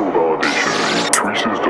Cultural validation. Teresa's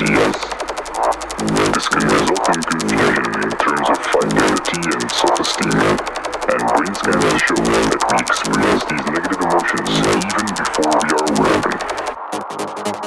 yes. This can result in confusion in terms of finality and self-esteem, and brain scans show that we experience these negative emotions even before we are aware of them.